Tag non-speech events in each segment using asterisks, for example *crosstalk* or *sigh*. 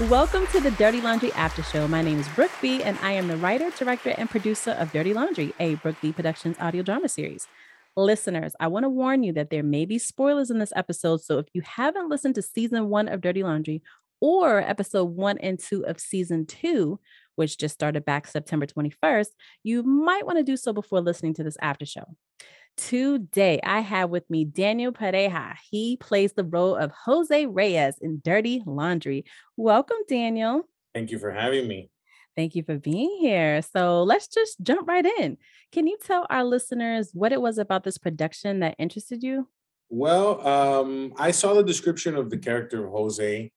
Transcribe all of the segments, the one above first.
Welcome to the Dirty Laundry After Show. My name is Brooke B, and I am the writer, director, and producer of Dirty Laundry, a Brooke B Productions audio drama series. Listeners, I want to warn you that there may be spoilers in this episode. So if you haven't listened to season one of Dirty Laundry or episode one and two of season two, which just started back September 21st, you might want to do so before listening to this after show. Today, I have with me Daniel Pareja. He plays the role of Jose Reyes in Dirty Laundry. Welcome, Daniel. Thank you for having me. Thank you for being here. So let's just jump right in. Can you tell our listeners what it was about this production that interested you? Well, um, I saw the description of the character of Jose,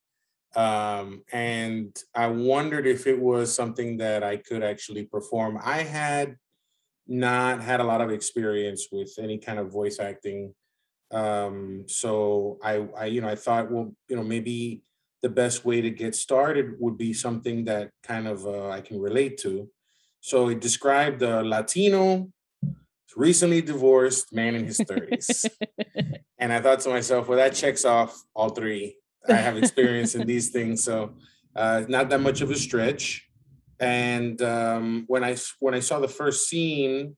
um, and I wondered if it was something that I could actually perform. I had not had a lot of experience with any kind of voice acting. Um, so I, I, you know, I thought, well, you know, maybe the best way to get started would be something that kind of uh, I can relate to. So it described a Latino, recently divorced man in his 30s. *laughs* and I thought to myself, well, that checks off all three. I have experience in these things. So uh, not that much of a stretch and um, when I when I saw the first scene,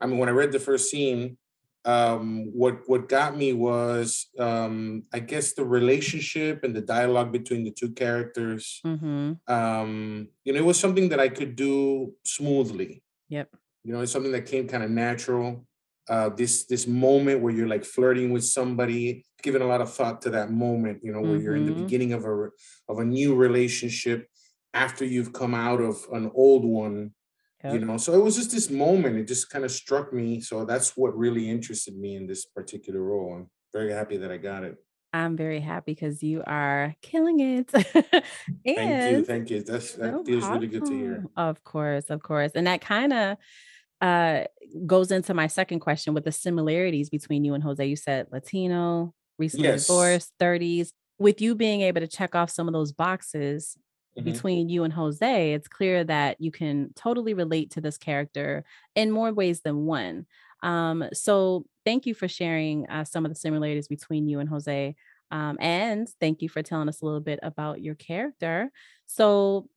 I mean, when I read the first scene, um, what what got me was um, I guess the relationship and the dialogue between the two characters. Mm-hmm. Um, you know, it was something that I could do smoothly. Yep. You know, it's something that came kind of natural. Uh, this this moment where you're like flirting with somebody, giving a lot of thought to that moment. You know, where mm-hmm. you're in the mm-hmm. beginning of a of a new relationship after you've come out of an old one yep. you know so it was just this moment it just kind of struck me so that's what really interested me in this particular role i'm very happy that i got it i'm very happy because you are killing it *laughs* thank you thank you that's that no feels problem. really good to hear of course of course and that kind of uh goes into my second question with the similarities between you and jose you said latino recently yes. divorced 30s with you being able to check off some of those boxes mm-hmm. between you and Jose, it's clear that you can totally relate to this character in more ways than one. Um, so thank you for sharing uh, some of the similarities between you and Jose. Um, and thank you for telling us a little bit about your character. So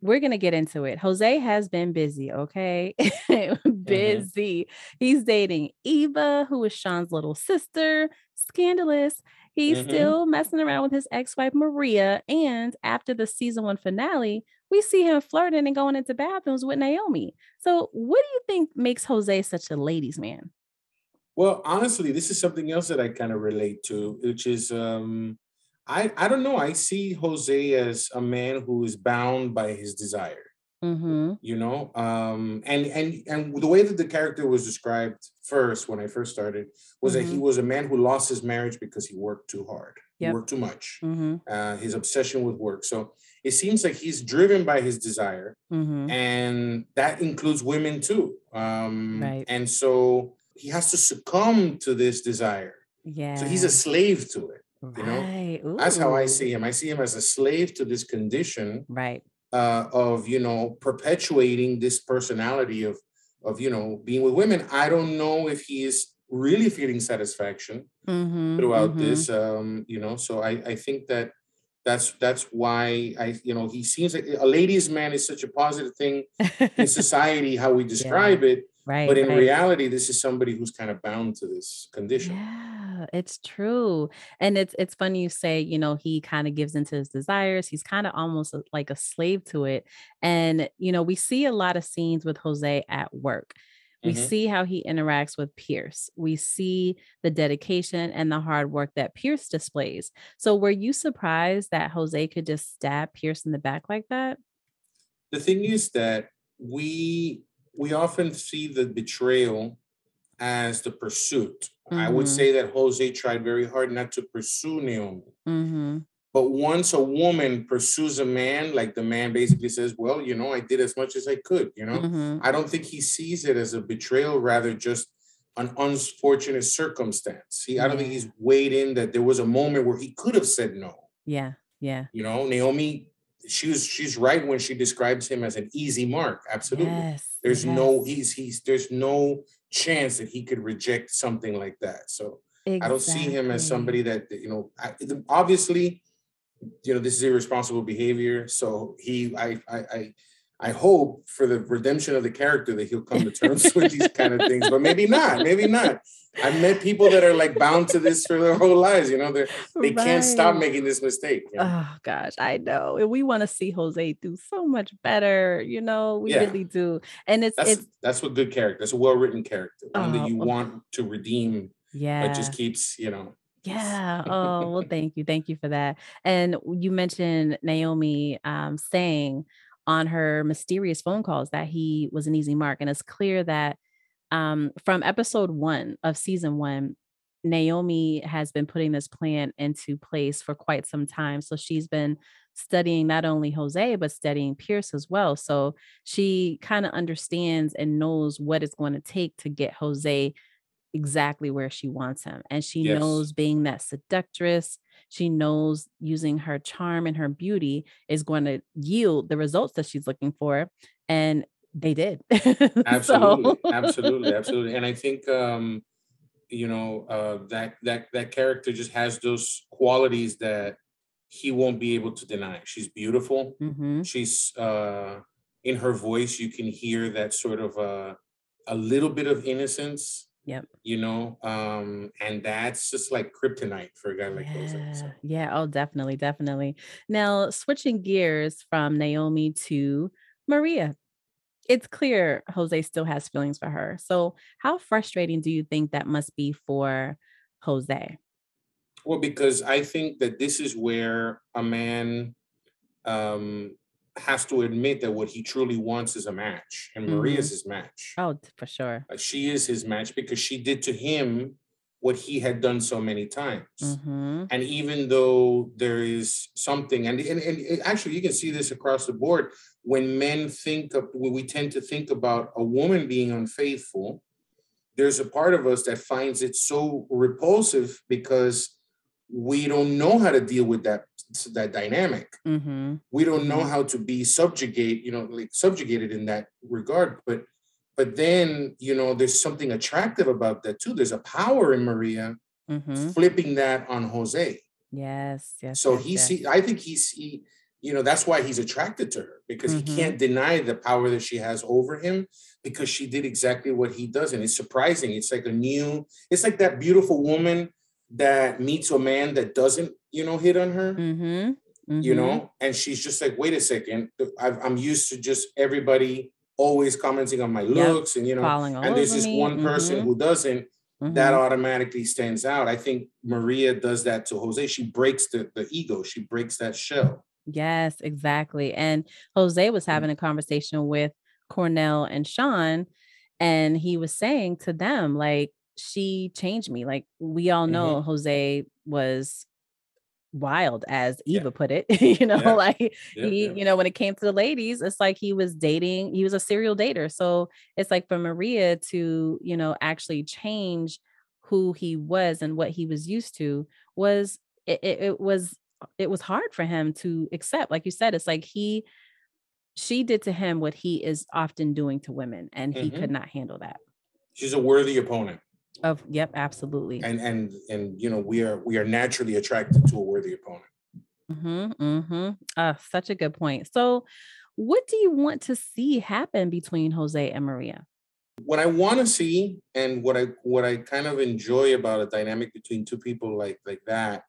we're going to get into it. Jose has been busy, okay? *laughs* Mm-hmm. busy. Mm-hmm. He's dating Eva, who is Sean's little sister, scandalous. He's mm-hmm. still messing around with his ex-wife Maria. And after the season one finale, we see him flirting and going into bathrooms with Naomi. So what do you think makes Jose such a ladies' man? Well, honestly, this is something else that I kind of relate to, which is um I I don't know. I see Jose as a man who is bound by his desire. Mm-hmm. You know, um, and and and the way that the character was described first when I first started was mm-hmm. that he mm-hmm. was a man who lost his marriage because he worked too hard, yep. he worked too much, mm-hmm. uh, his obsession with work. So it seems like he's driven by his desire, mm-hmm. and that includes women too. Um, right. And so he has to succumb to this desire. Yeah. So he's a slave to it. You know, that's how I see him. I see him as a slave to this condition. Right uh, of you know perpetuating this personality of of you know being with women. I don't know if he is really feeling satisfaction mm-hmm, throughout mm-hmm. this. Um, you know, so I I think that that's that's why I you know he seems like a ladies' man is such a positive thing in *laughs* society how we describe yeah. it. Right. But in right. reality, this is somebody who's kind of bound to this condition. Yeah, it's true. And it's it's funny you say, you know, he kind of gives into his desires. He's kind of almost like a slave to it. And, you know, we see a lot of scenes with Jose at work. We mm-hmm. see how he interacts with Pierce. We see the dedication and the hard work that Pierce displays. So, were you surprised that Jose could just stab Pierce in the back like that? The thing is that we we often see the betrayal as the pursuit. Mm-hmm. I would mm-hmm. say that Jose tried very hard not to pursue Naomi. Mm-hmm. But once a woman pursues a man, like the man basically says, Well, you know, I did as much as I could, you know, mm-hmm. I don't think he sees it as a betrayal, rather just an unfortunate circumstance. He, I don't think he's weighed in that there was a moment where he could have said no. Yeah. Yeah. You know, Naomi she was she's right when she describes him as an easy mark. Absolutely. Yes, there's yes. no he's he's there's no chance that he could reject something like that. So exactly. I don't see him as somebody that you know. I, obviously, you know, this is irresponsible behavior. So he, I, I, I, I hope for the redemption of the character that he'll come to terms *laughs* with these kind of things, but maybe not. Maybe not. I've met people that are like bound to this for their whole lives. You know, they they right. can't stop making this mistake. You know? Oh gosh, I know. And we want to see Jose do so much better. You know, we yeah. really do. And it's that's, it's that's what good character. That's a well written character, one oh, that you want to redeem. Yeah, it just keeps you know. Yeah. *laughs* Oh well, thank you, thank you for that. And you mentioned Naomi um, saying on her mysterious phone calls that he was an easy mark, and it's clear that um, from episode one of season one, Naomi has been putting this plan into place for quite some time. So she's been studying not only Jose, but studying Pierce as well. So she kind of understands and knows what it's going to take to get Jose exactly where she wants him. And she yes. knows being that seductress, she knows using her charm and her beauty is going to yield the results that she's looking for. And they did. *laughs* absolutely, absolutely, *laughs* absolutely. And I think um, you know uh, that that that character just has those qualities that he won't be able to deny. She's beautiful. Mm-hmm. She's uh, in her voice. You can hear that sort of uh, a little bit of innocence. Yep. You know, um, and that's just like kryptonite for a guy like yeah. Jose. So. Yeah. Oh, definitely, definitely. Now switching gears from Naomi to Maria it's clear Jose still has feelings for her. So, how frustrating do you think that must be for Jose? Well, because I think that this is where a man um, has to admit that what he truly wants is a match, and mm-hmm. Maria's his match. Oh, for sure. Uh, she is his match because she did to him what he had done so many times. Mm-hmm. And even though there is something, and, and, and actually, you can see this across the board when men think of, when we tend to think about a woman being unfaithful, there's a part of us that finds it so repulsive because we don't know how to deal with that that dynamic. Mm-hmm. We don't know mm-hmm. how to be subjugate, you know, like subjugated in that regard. But but then you know there's something attractive about that too there's a power in maria mm-hmm. flipping that on jose yes yes so yes, he yes. see i think he's he you know that's why he's attracted to her because mm-hmm. he can't deny the power that she has over him because she did exactly what he does and it's surprising it's like a new it's like that beautiful woman that meets a man that doesn't you know hit on her mm-hmm. you mm-hmm. know and she's just like wait a second i am used to just everybody always commenting on my looks yep. and you know and there's this me. one person mm-hmm. who doesn't mm-hmm. that automatically stands out i think maria does that to jose she breaks the, the ego she breaks that shell yes exactly and jose was having a conversation with cornell and sean and he was saying to them like she changed me like we all know mm-hmm. jose was wild as eva yeah. put it *laughs* you know yeah. like yeah, he you know when it came to the ladies it's like he was dating he was a serial dater so it's like for maria to you know actually change who he was and what he was used to was it, it, it was it was hard for him to accept like you said it's like he she did to him what he is often doing to women and he mm-hmm. could not handle that she's a worthy opponent of yep, absolutely. And and and you know, we are we are naturally attracted to a worthy opponent. Mm-hmm. Mm-hmm. Uh, such a good point. So what do you want to see happen between Jose and Maria? What I want to see and what I what I kind of enjoy about a dynamic between two people like like that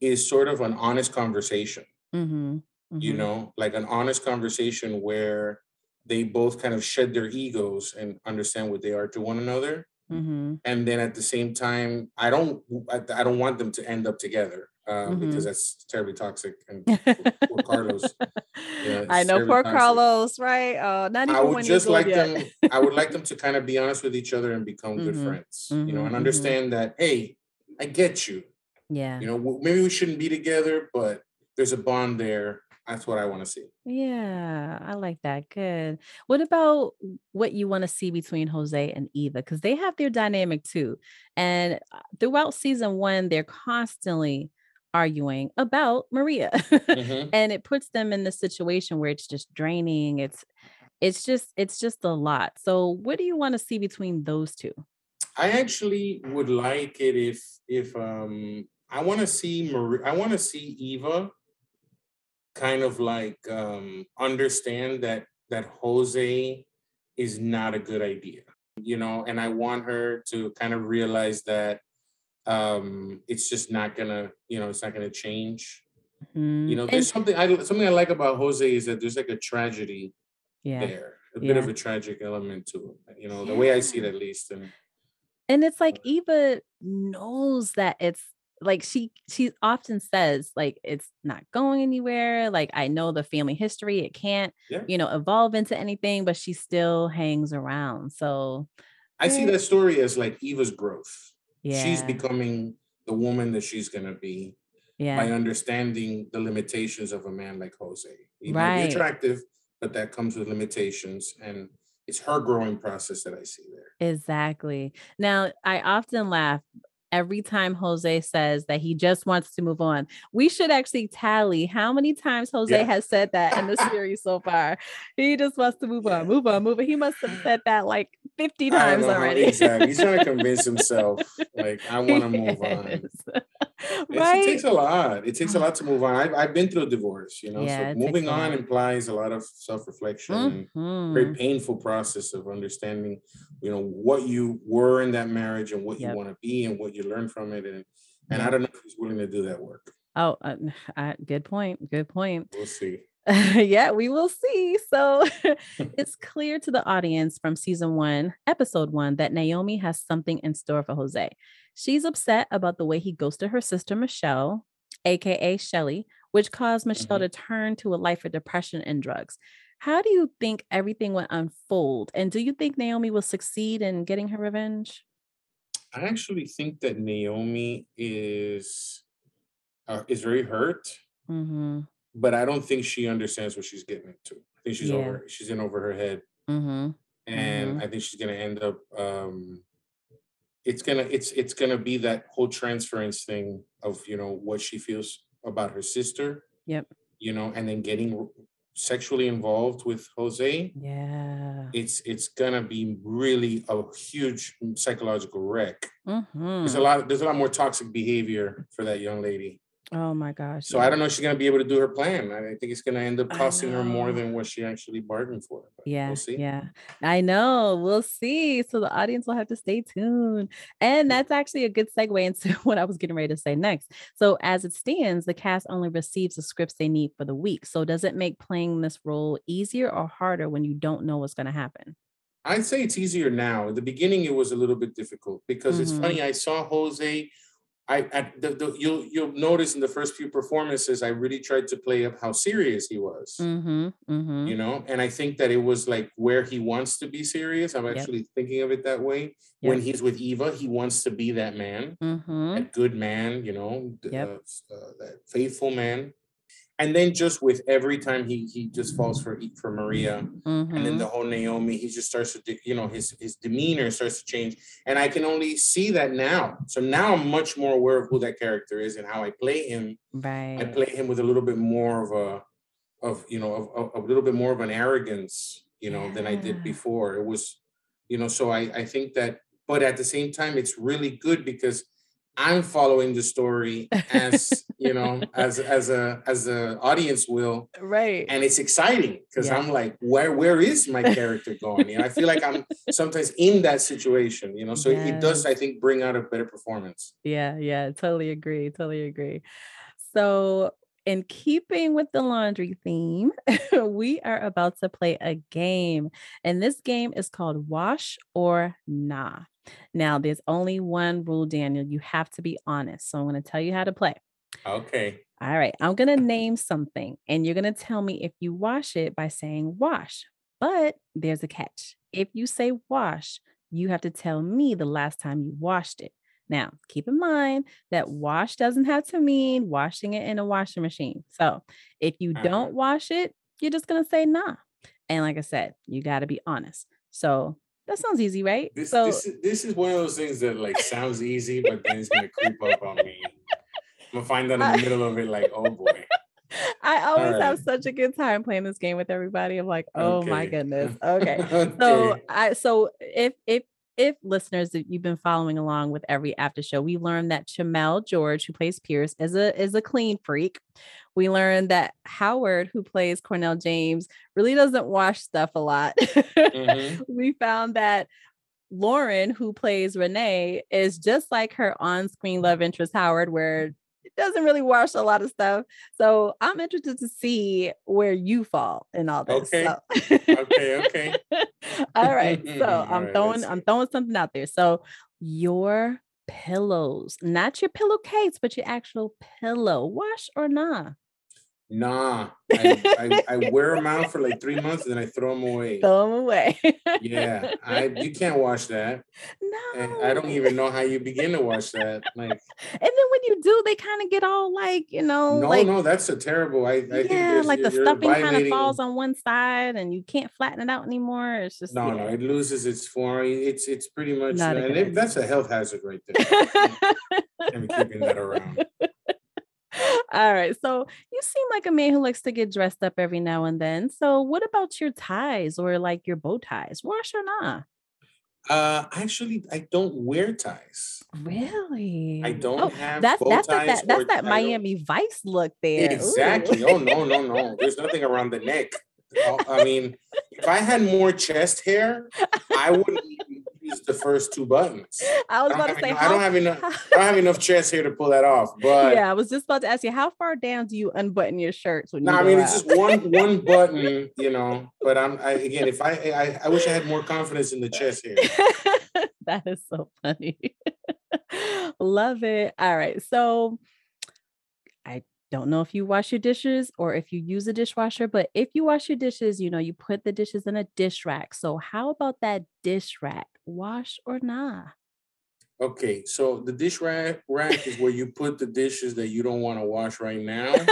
is sort of an honest conversation. Mm-hmm. You mm-hmm. know, like an honest conversation where they both kind of shed their egos and understand what they are to one another Mm-hmm. And then at the same time, I don't I, I don't want them to end up together um, mm-hmm. because that's terribly toxic. And *laughs* poor Carlos, yeah, I know poor toxic. Carlos, right? Uh, not even I would just like yet. them. I would like them to kind of be honest with each other and become mm-hmm. good friends. You know, and mm-hmm. understand that hey, I get you. Yeah. You know, maybe we shouldn't be together, but there's a bond there that's what I want to see. Yeah, I like that. Good. What about what you want to see between Jose and Eva? Because they have their dynamic too. And uh, throughout season one, they're constantly arguing about Maria. *laughs* Mm-hmm. and it puts them in the situation where it's just draining. It's it's just it's just a lot. So what do you want to see between those two? I actually would like it if if um I want to see Maria I want to see Eva kind of like um, understand that that Jose is not a good idea, you know, and I want her to kind of realize that um, it's just not gonna, you know, it's not gonna change. Mm-hmm. You know, there's and, something I something I like about Jose is that there's like a tragedy yeah. there, a yeah. bit of a tragic element to it. You know, the way I see it at least, and and it's like Eva knows that it's like she she often says like it's not going anywhere like i know the family history it can't yeah. you know evolve into anything but she still hangs around so i see eh that story as like eva's growth yeah. she's becoming the woman that she's going to be yeah. by understanding the limitations of a man like jose he right. might be attractive but that comes with limitations and it's her growing process that I see there. Exactly. Now, I often laugh every time Jose says that he just wants to move on. We should actually tally how many times Jose yeah. has said that in the *laughs* series so far. He just wants to move on, move on, move on. He must have said that like 50 times already. exactly. He's trying to convince *laughs* himself, like, I want to move on. *laughs* right? It takes a lot. It takes a *sighs* lot to move on. I've, I've been through a divorce, you know, yeah, so moving on implies a lot of self-reflection mm-hmm. and very painful process of understanding, you know, what you were in that marriage and what yep. you want to be and what you learn from it. And, and I don't know if he's willing to do that work. Oh, uh, *sighs* uh, good point. Good point. We'll see. *laughs* yeah, we will see. So *laughs* *laughs* it's clear to the audience from season one, episode one, that Naomi has something in store for Jose. She's upset about the way he ghosted her sister, Michelle, AKA Shelly, which caused Michelle mm-hmm. to turn to a life of depression and drugs. How do you think everything will unfold? And do you think Naomi will succeed in getting her revenge? I actually think that Naomi is uh, is very hurt. Mm-hmm but I don't think she understands what she's getting into. I think she's yeah. over she's in over her head. Mm-hmm. And mm-hmm. I think she's gonna end up um it's gonna it's it's gonna be that whole transference thing of you know what she feels about her sister. Yep. You know, and then getting sexually involved with Jose. Yeah. It's it's gonna be really a huge psychological wreck. Mm-hmm. There's a lot there's a lot more toxic behavior for that young lady. Oh my gosh. So yeah. I don't know if she's going to be able to do her plan. I think it's going to end up costing her more than what she actually bargained for. But yeah. We'll see. Yeah. I know. We'll see. So the audience will have to stay tuned. And that's actually a good segue into *laughs* what I was getting ready to say next. So as it stands, the cast only receives the scripts they need for the week. So does it make playing this role easier or harder when you don't know what's going to happen? I'd say it's easier now. In the beginning, it was a little bit difficult because mm-hmm. it's funny. I saw Jose I, I the, the, you'll you'll notice in the first few performances, I really tried to play up how serious he was. Mm-hmm, mm-hmm. You know, and I think that it was like where he wants to be serious. I'm actually yep. thinking of it that way. Yep. When he's with Eva, he wants to be that man, mm-hmm. that good man. You know, yep. uh, uh, that faithful man and then just with every time he he just falls for for Maria, mm-hmm. and then the mm-hmm. whole Naomi, he just starts to you know his his demeanor starts to change, and I can only see that now. So now I'm much more aware of who that character is and how I play him. Right. I play him with a little bit more of a of you know of, of a little bit more of an arrogance, you know, yeah. than I did before. It was, you know, so I I think that, but at the same time, it's really good because I'm following the story as you know, *laughs* as as a as a audience will, right? And it's exciting because yeah. I'm like, where where is my character going? You know, I feel like I'm *laughs* sometimes in that situation. You know, so yes. it does, I think, bring out a better performance. Yeah, yeah, totally agree, totally agree. So in keeping with the laundry theme, *laughs* we are about to play a game. And this game is called Wash or Nah. Now, there's only one rule, Daniel. You have to be honest. So I'm going to tell you how to play. Okay. All right. I'm going *laughs* to name something and you're going to tell me if you wash it by saying wash. But there's a catch. If you say wash, you have to tell me the last time you washed it. Now, keep in mind that wash doesn't have to mean washing it in a washing machine. So if you uh-huh. don't wash it, you're just going to say nah. And like I said, you got to be honest. So that sounds easy, right? This, so this is, this is one of those things that like sounds easy, but then it's gonna creep up on me. I'm gonna find out in the middle of it, like, oh boy. *laughs* I always right. have such a good time playing this game with everybody. I'm like, oh okay. my goodness. *laughs* Okay. okay. So I so if if if listeners that you've been following along with every after show, we learned that Chamel George, who plays Pierce, is a is a clean freak. We learned that Howard, who plays Cornell James, really doesn't wash stuff a lot. Mm-hmm. *laughs* we found that Lauren, who plays Renee, is just like her on-screen love interest Howard, where doesn't really wash a lot of stuff. So I'm interested to see where you fall in all this. Okay. So. okay. Okay. *laughs* all right. So *laughs* I'm right, throwing I'm throwing something out there. So your pillows, not your pillowcase, but your actual pillow, wash or not? Nah? Nah, I, I, I, *laughs* wear them out for like three months and then I throw them away. Throw them away. yeah, I you can't wash that. No, and I don't even know how you begin to wash that. Like, and then when you do, they kind of get all like you know. No, like, no, that's a terrible. I, I yeah, like the stuffing kind of falls on one side and you can't flatten it out anymore. It's just no, yeah. no, it loses its form. It's it's pretty much, Not uh, and it, that's a health hazard right there. *laughs* I'm keeping that around. All right. So you seem like a man who likes to get dressed up every now and then. So what about your ties or like your bow ties? Wash or not? Uh, actually, I don't wear ties. Really? I don't oh, have that's bow that's ties that, that's that Miami Vice look there. Exactly. oh no, no, no. There's nothing around the neck. I mean, if I had more chest hair, I wouldn't the first two buttons. I was I about to say, enough, how, *laughs* I don't have enough. I don't have enough chest here to pull that off. But yeah, I was just about to ask you, how far down do you unbutton your shirts when? No, nah, I mean out? it's just one one button, you know. But I'm I, again, if I, I I wish I had more confidence in the chest here. *laughs* that is so funny. *laughs* Love it. All right, so I don't know if you wash your dishes or if you use a dishwasher, but if you wash your dishes, you know, you put the dishes in a dish rack. So, how about that dish rack? Wash or not? Okay, so the dish rack rack is where you put the dishes that you don't want to wash right now. *laughs* is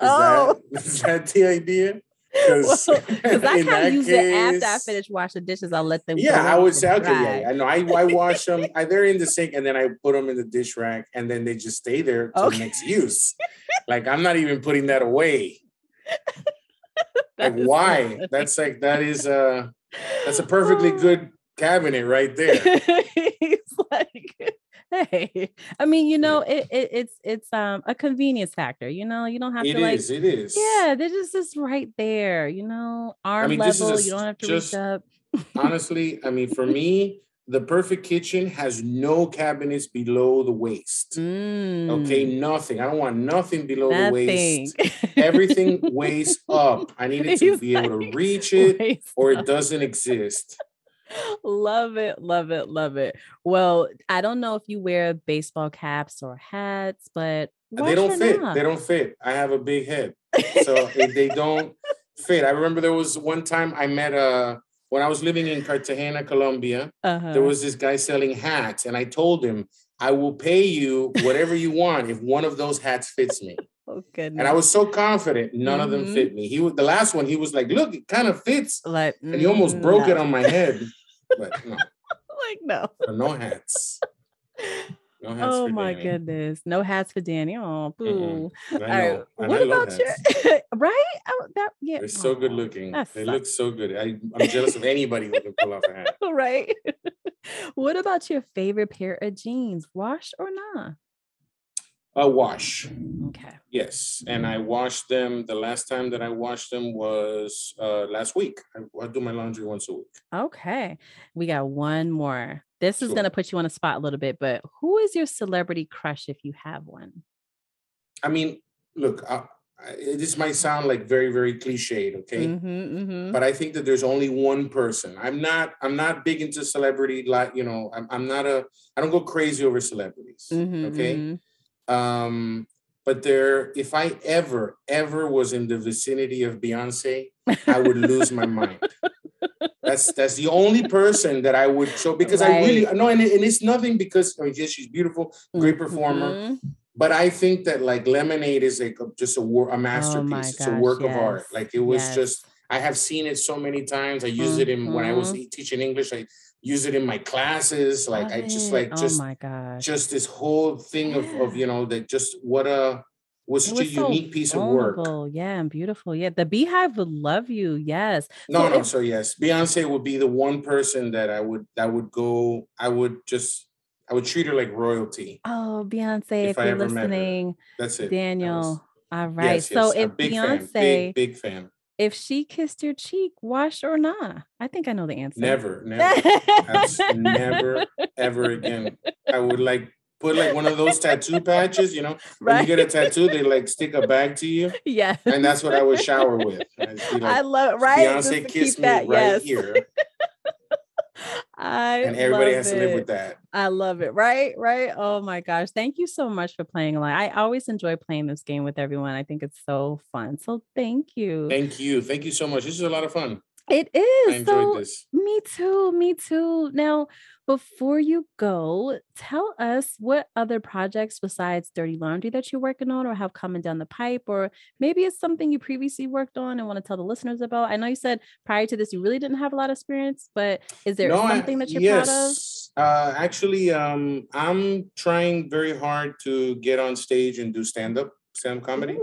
oh, that, *laughs* is that the idea? Because *laughs* well, I kind of use case, it after I finish washing the dishes. I'll let them. Yeah, I would say okay. Dry. Yeah, I know. I, I wash them. I, they're in the sink, and then I put them in the dish rack, and then they just stay there till okay. next use. like I'm not even putting that away. like why? Funny. That's like that is uh that's a perfectly good cabinet right there. *laughs* He's like hey. I mean you know it, it, it's it's um a convenience factor you know? You don't have it to is, like it is. Yeah this is just right there you know? Arm I mean, level a, you don't have to just, reach up. *laughs* honestly i mean for me the perfect kitchen has no cabinets below the waist mm. okay nothing i don't want nothing below nothing. the waist *laughs* everything waist up i need it to He's be like, able to reach it or it doesn't exist love it, love it, love it. Well, I don't know if you wear baseball caps or hats, but they don't fit. Not? They don't fit. I have a big head, so *laughs* they don't fit. I remember there was one time I met a when I was living in Cartagena, Colombia. Uh-huh. There was this guy selling hats, and I told him, "I will pay you whatever you want if one of those hats fits me." *laughs* Oh, goodness. And I was so confident, none mm-hmm. of them mm-hmm. fit me. He was the last one. He was like, "Look, it kind of fits," like, and he almost broke no. it on my head. But no, *laughs* like no, no hats. *laughs* No oh my Danny. goodness, no hats for Danny. Oh, boo. Mm-hmm. All right, what about your *laughs* right? Oh, that yeah, they're so good looking. They sucks. look so good. I, I'm jealous of anybody who can pull off a hat. *laughs* right. *laughs* what about your favorite pair of jeans? Wash or not? A wash. Okay. Yes, and I washed them. The last time that I washed them was uh, last week. I, I, do my laundry once a week. Okay, we got one more. This sure. is going to put you on a spot a little bit, but who is your celebrity crush if you have one? I mean, look, I, this might sound like very, very cliched, okay? Mm-hmm, mm-hmm. But I think that there's only one person. I'm not. I'm not big into celebrity. Like you know, I'm, I'm not a. I don't go crazy over celebrities. Mm-hmm, okay mm-hmm. Um, but there, if I ever, ever was in the vicinity of Beyonce, I would lose my mind. *laughs* That's that's the only person that I would show because right. I really no, and, and it's nothing because I mean, yes, she's beautiful, great performer. Mm-hmm. But I think that like Lemonade is like a, just a, a masterpiece. Oh it's a work yes. of art. Like it was yes. just I have seen it so many times. I used mm-hmm. it in when I was mm-hmm. teaching English. I use it in my classes. Like I just like oh just oh my god, just this whole thing of of you know that just what a was such was a so unique piece vulnerable. of work. Yeah, and beautiful. Yeah, the BeyHive would love you. Yes. No, so no. If, so yes, Beyonce would be the one person that I would that would go. I would just I would treat her like royalty. Oh, Beyonce, if, if you're listening, that's it. Daniel. That was, all right. Yes, so if Beyonce, fan. big big fan. If she kissed your cheek, wash or not? I think I know the answer. Never, *laughs* never, never, ever again. I would like put like one of those tattoo patches, you know, right. when you get a tattoo, they like stick a bag to you. *laughs* Yeah. And that's what I would shower with. Like, I love right. Beyonce kissed me that, right yes. here. I and everybody has it. to live with that. I love it. Right, right. Oh my gosh. Thank you so much for playing along. I always enjoy playing this game with everyone. I think it's so fun. So thank you. Thank you. Thank you so much. This is a lot of fun. It is. I enjoyed so, this. Me too. Me too. Now, before you go, tell us what other projects besides Dirty Laundry that you're working on or have coming down the pipe, or maybe it's something you previously worked on and want to tell the listeners about. I know you said prior to this you really didn't have a lot of experience, but is there no, something that you're yes. proud of? Uh, actually, um, I'm trying very hard to get on stage and do stand up stand comedy.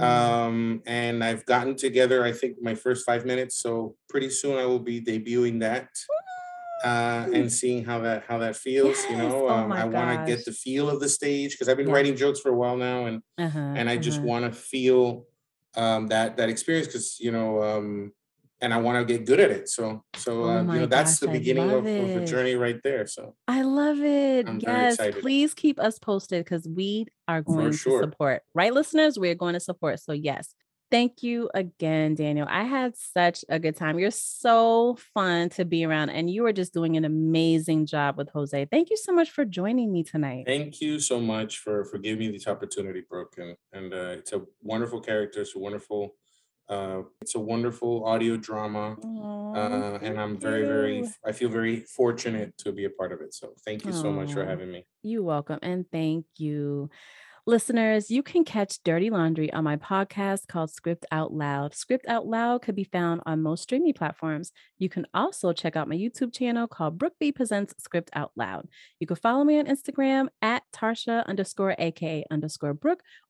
Um, and I've gotten together, I think, my first five minutes. So pretty soon I will be debuting that. Uh, and seeing how that how that feels, yes. you know, oh um, oh I want to get the feel of the stage because I've been yeah. writing jokes for a while now, and uh-huh, and I uh-huh. just want to feel um, that that experience because you know um, and I want to get good at it. So, so uh, oh you know, that's gosh, the beginning of, of, the journey right there. So I love it. I'm yes, please keep us posted because we are going sure. to support. Right, listeners, we're going to support. So yes, thank you again, Daniel. I had such a good time. You're so fun to be around, and you are just doing an amazing job with Jose. Thank you so much for joining me tonight. Thank you so much for for giving me this opportunity, Brooke. And and uh, it's a wonderful character. It's a wonderful uh, it's a wonderful audio drama, Aww, uh, and I'm very, you. very, I feel very fortunate to be a part of it. So thank you Aww. so much for having me. You're welcome, and thank you. Listeners, you can catch Dirty Laundry on my podcast called Script Out Loud. Script Out Loud could be found on most streaming platforms. You can also check out my YouTube channel called Brooke B Presents Script Out Loud. You can follow me on Instagram at Tarsha underscore AKA underscore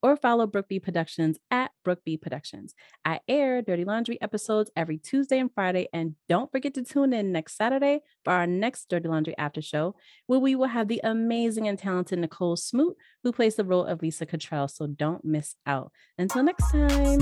or follow Brooke B Productions at Brooke B Productions. I air Dirty Laundry episodes every Tuesday and Friday. And don't forget to tune in next Saturday for our next Dirty Laundry after show, where we will have the amazing and talented Nicole Smoot, who plays the role of Lisa Cottrell. So don't miss out. Until next time.